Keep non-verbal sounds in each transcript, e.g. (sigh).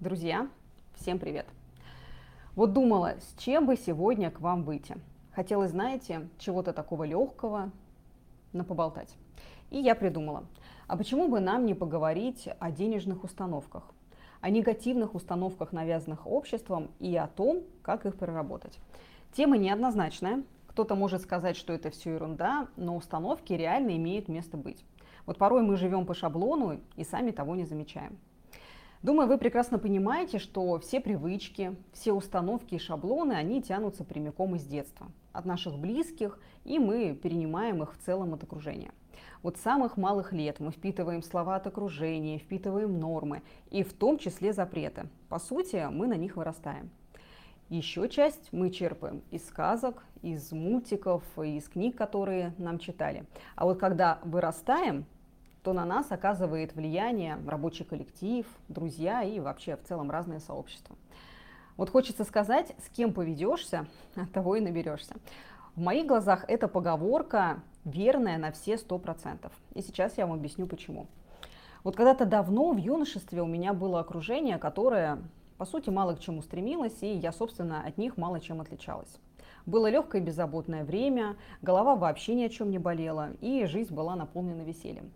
Друзья, всем привет! Вот думала, с чем бы сегодня к вам выйти. Хотелось, знаете, чего-то такого легкого на поболтать. И я придумала, а почему бы нам не поговорить о денежных установках, о негативных установках, навязанных обществом, и о том, как их переработать. Тема неоднозначная. Кто-то может сказать, что это все ерунда, но установки реально имеют место быть. Вот порой мы живем по шаблону и сами того не замечаем. Думаю, вы прекрасно понимаете, что все привычки, все установки и шаблоны, они тянутся прямиком из детства, от наших близких, и мы перенимаем их в целом от окружения. Вот с самых малых лет мы впитываем слова от окружения, впитываем нормы, и в том числе запреты. По сути, мы на них вырастаем. Еще часть мы черпаем из сказок, из мультиков, из книг, которые нам читали. А вот когда вырастаем, то на нас оказывает влияние рабочий коллектив, друзья и вообще в целом разные сообщества. Вот хочется сказать, с кем поведешься, (laughs) от того и наберешься. В моих глазах эта поговорка верная на все сто процентов. И сейчас я вам объясню почему. Вот когда-то давно в юношестве у меня было окружение, которое, по сути, мало к чему стремилось, и я, собственно, от них мало чем отличалась. Было легкое беззаботное время, голова вообще ни о чем не болела, и жизнь была наполнена весельем.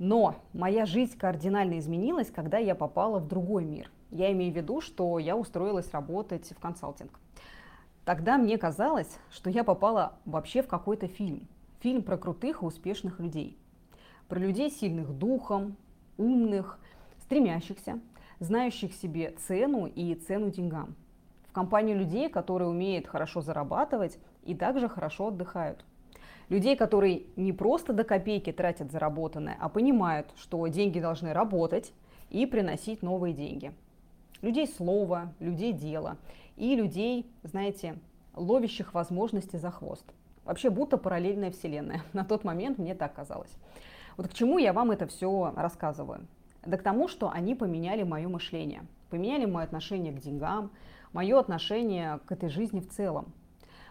Но моя жизнь кардинально изменилась, когда я попала в другой мир. Я имею в виду, что я устроилась работать в консалтинг. Тогда мне казалось, что я попала вообще в какой-то фильм. Фильм про крутых и успешных людей. Про людей сильных духом, умных, стремящихся, знающих себе цену и цену деньгам. В компанию людей, которые умеют хорошо зарабатывать и также хорошо отдыхают. Людей, которые не просто до копейки тратят заработанное, а понимают, что деньги должны работать и приносить новые деньги. Людей слова, людей дела и людей, знаете, ловящих возможности за хвост. Вообще будто параллельная вселенная. (laughs) На тот момент мне так казалось. Вот к чему я вам это все рассказываю? Да к тому, что они поменяли мое мышление, поменяли мое отношение к деньгам, мое отношение к этой жизни в целом.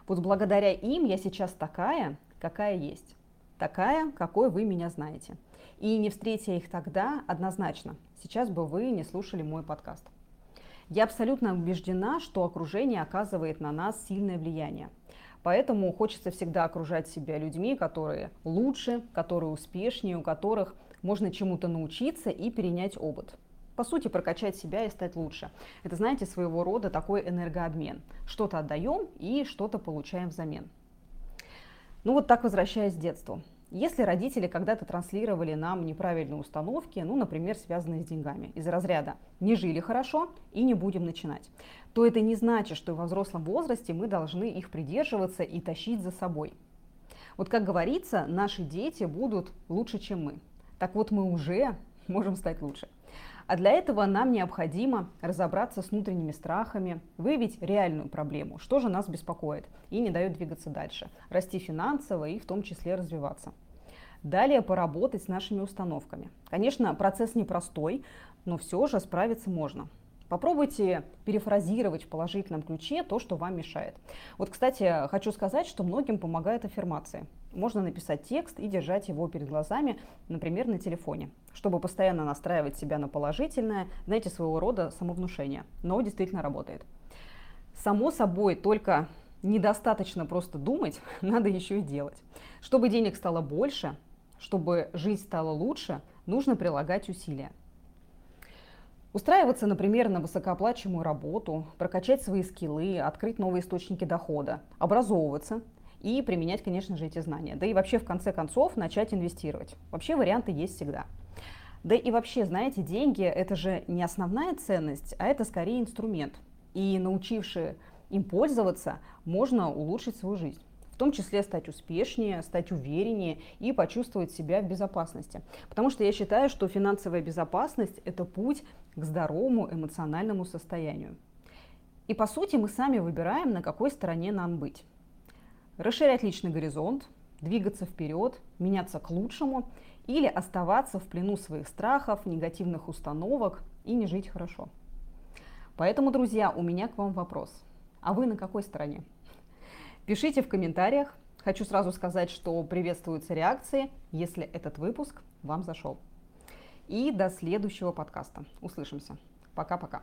Вот благодаря им я сейчас такая, какая есть. Такая, какой вы меня знаете. И не встретя их тогда, однозначно, сейчас бы вы не слушали мой подкаст. Я абсолютно убеждена, что окружение оказывает на нас сильное влияние. Поэтому хочется всегда окружать себя людьми, которые лучше, которые успешнее, у которых можно чему-то научиться и перенять опыт. По сути, прокачать себя и стать лучше. Это, знаете, своего рода такой энергообмен. Что-то отдаем и что-то получаем взамен. Ну вот так возвращаясь к детству. Если родители когда-то транслировали нам неправильные установки, ну, например, связанные с деньгами, из разряда «не жили хорошо и не будем начинать», то это не значит, что во взрослом возрасте мы должны их придерживаться и тащить за собой. Вот как говорится, наши дети будут лучше, чем мы. Так вот, мы уже можем стать лучше. А для этого нам необходимо разобраться с внутренними страхами, выявить реальную проблему, что же нас беспокоит и не дает двигаться дальше, расти финансово и в том числе развиваться. Далее поработать с нашими установками. Конечно, процесс непростой, но все же справиться можно. Попробуйте перефразировать в положительном ключе то, что вам мешает. Вот, кстати, хочу сказать, что многим помогают аффирмации. Можно написать текст и держать его перед глазами, например, на телефоне, чтобы постоянно настраивать себя на положительное, знаете, своего рода самовнушение. Но действительно работает. Само собой, только недостаточно просто думать, (laughs) надо еще и делать. Чтобы денег стало больше, чтобы жизнь стала лучше, нужно прилагать усилия. Устраиваться, например, на высокооплачиваемую работу, прокачать свои скиллы, открыть новые источники дохода, образовываться и применять, конечно же, эти знания. Да и вообще, в конце концов, начать инвестировать. Вообще варианты есть всегда. Да и вообще, знаете, деньги – это же не основная ценность, а это скорее инструмент. И научивши им пользоваться, можно улучшить свою жизнь том числе стать успешнее, стать увереннее и почувствовать себя в безопасности. Потому что я считаю, что финансовая безопасность – это путь к здоровому эмоциональному состоянию. И по сути мы сами выбираем, на какой стороне нам быть. Расширять личный горизонт, двигаться вперед, меняться к лучшему или оставаться в плену своих страхов, негативных установок и не жить хорошо. Поэтому, друзья, у меня к вам вопрос. А вы на какой стороне? Пишите в комментариях. Хочу сразу сказать, что приветствуются реакции, если этот выпуск вам зашел. И до следующего подкаста. Услышимся. Пока-пока.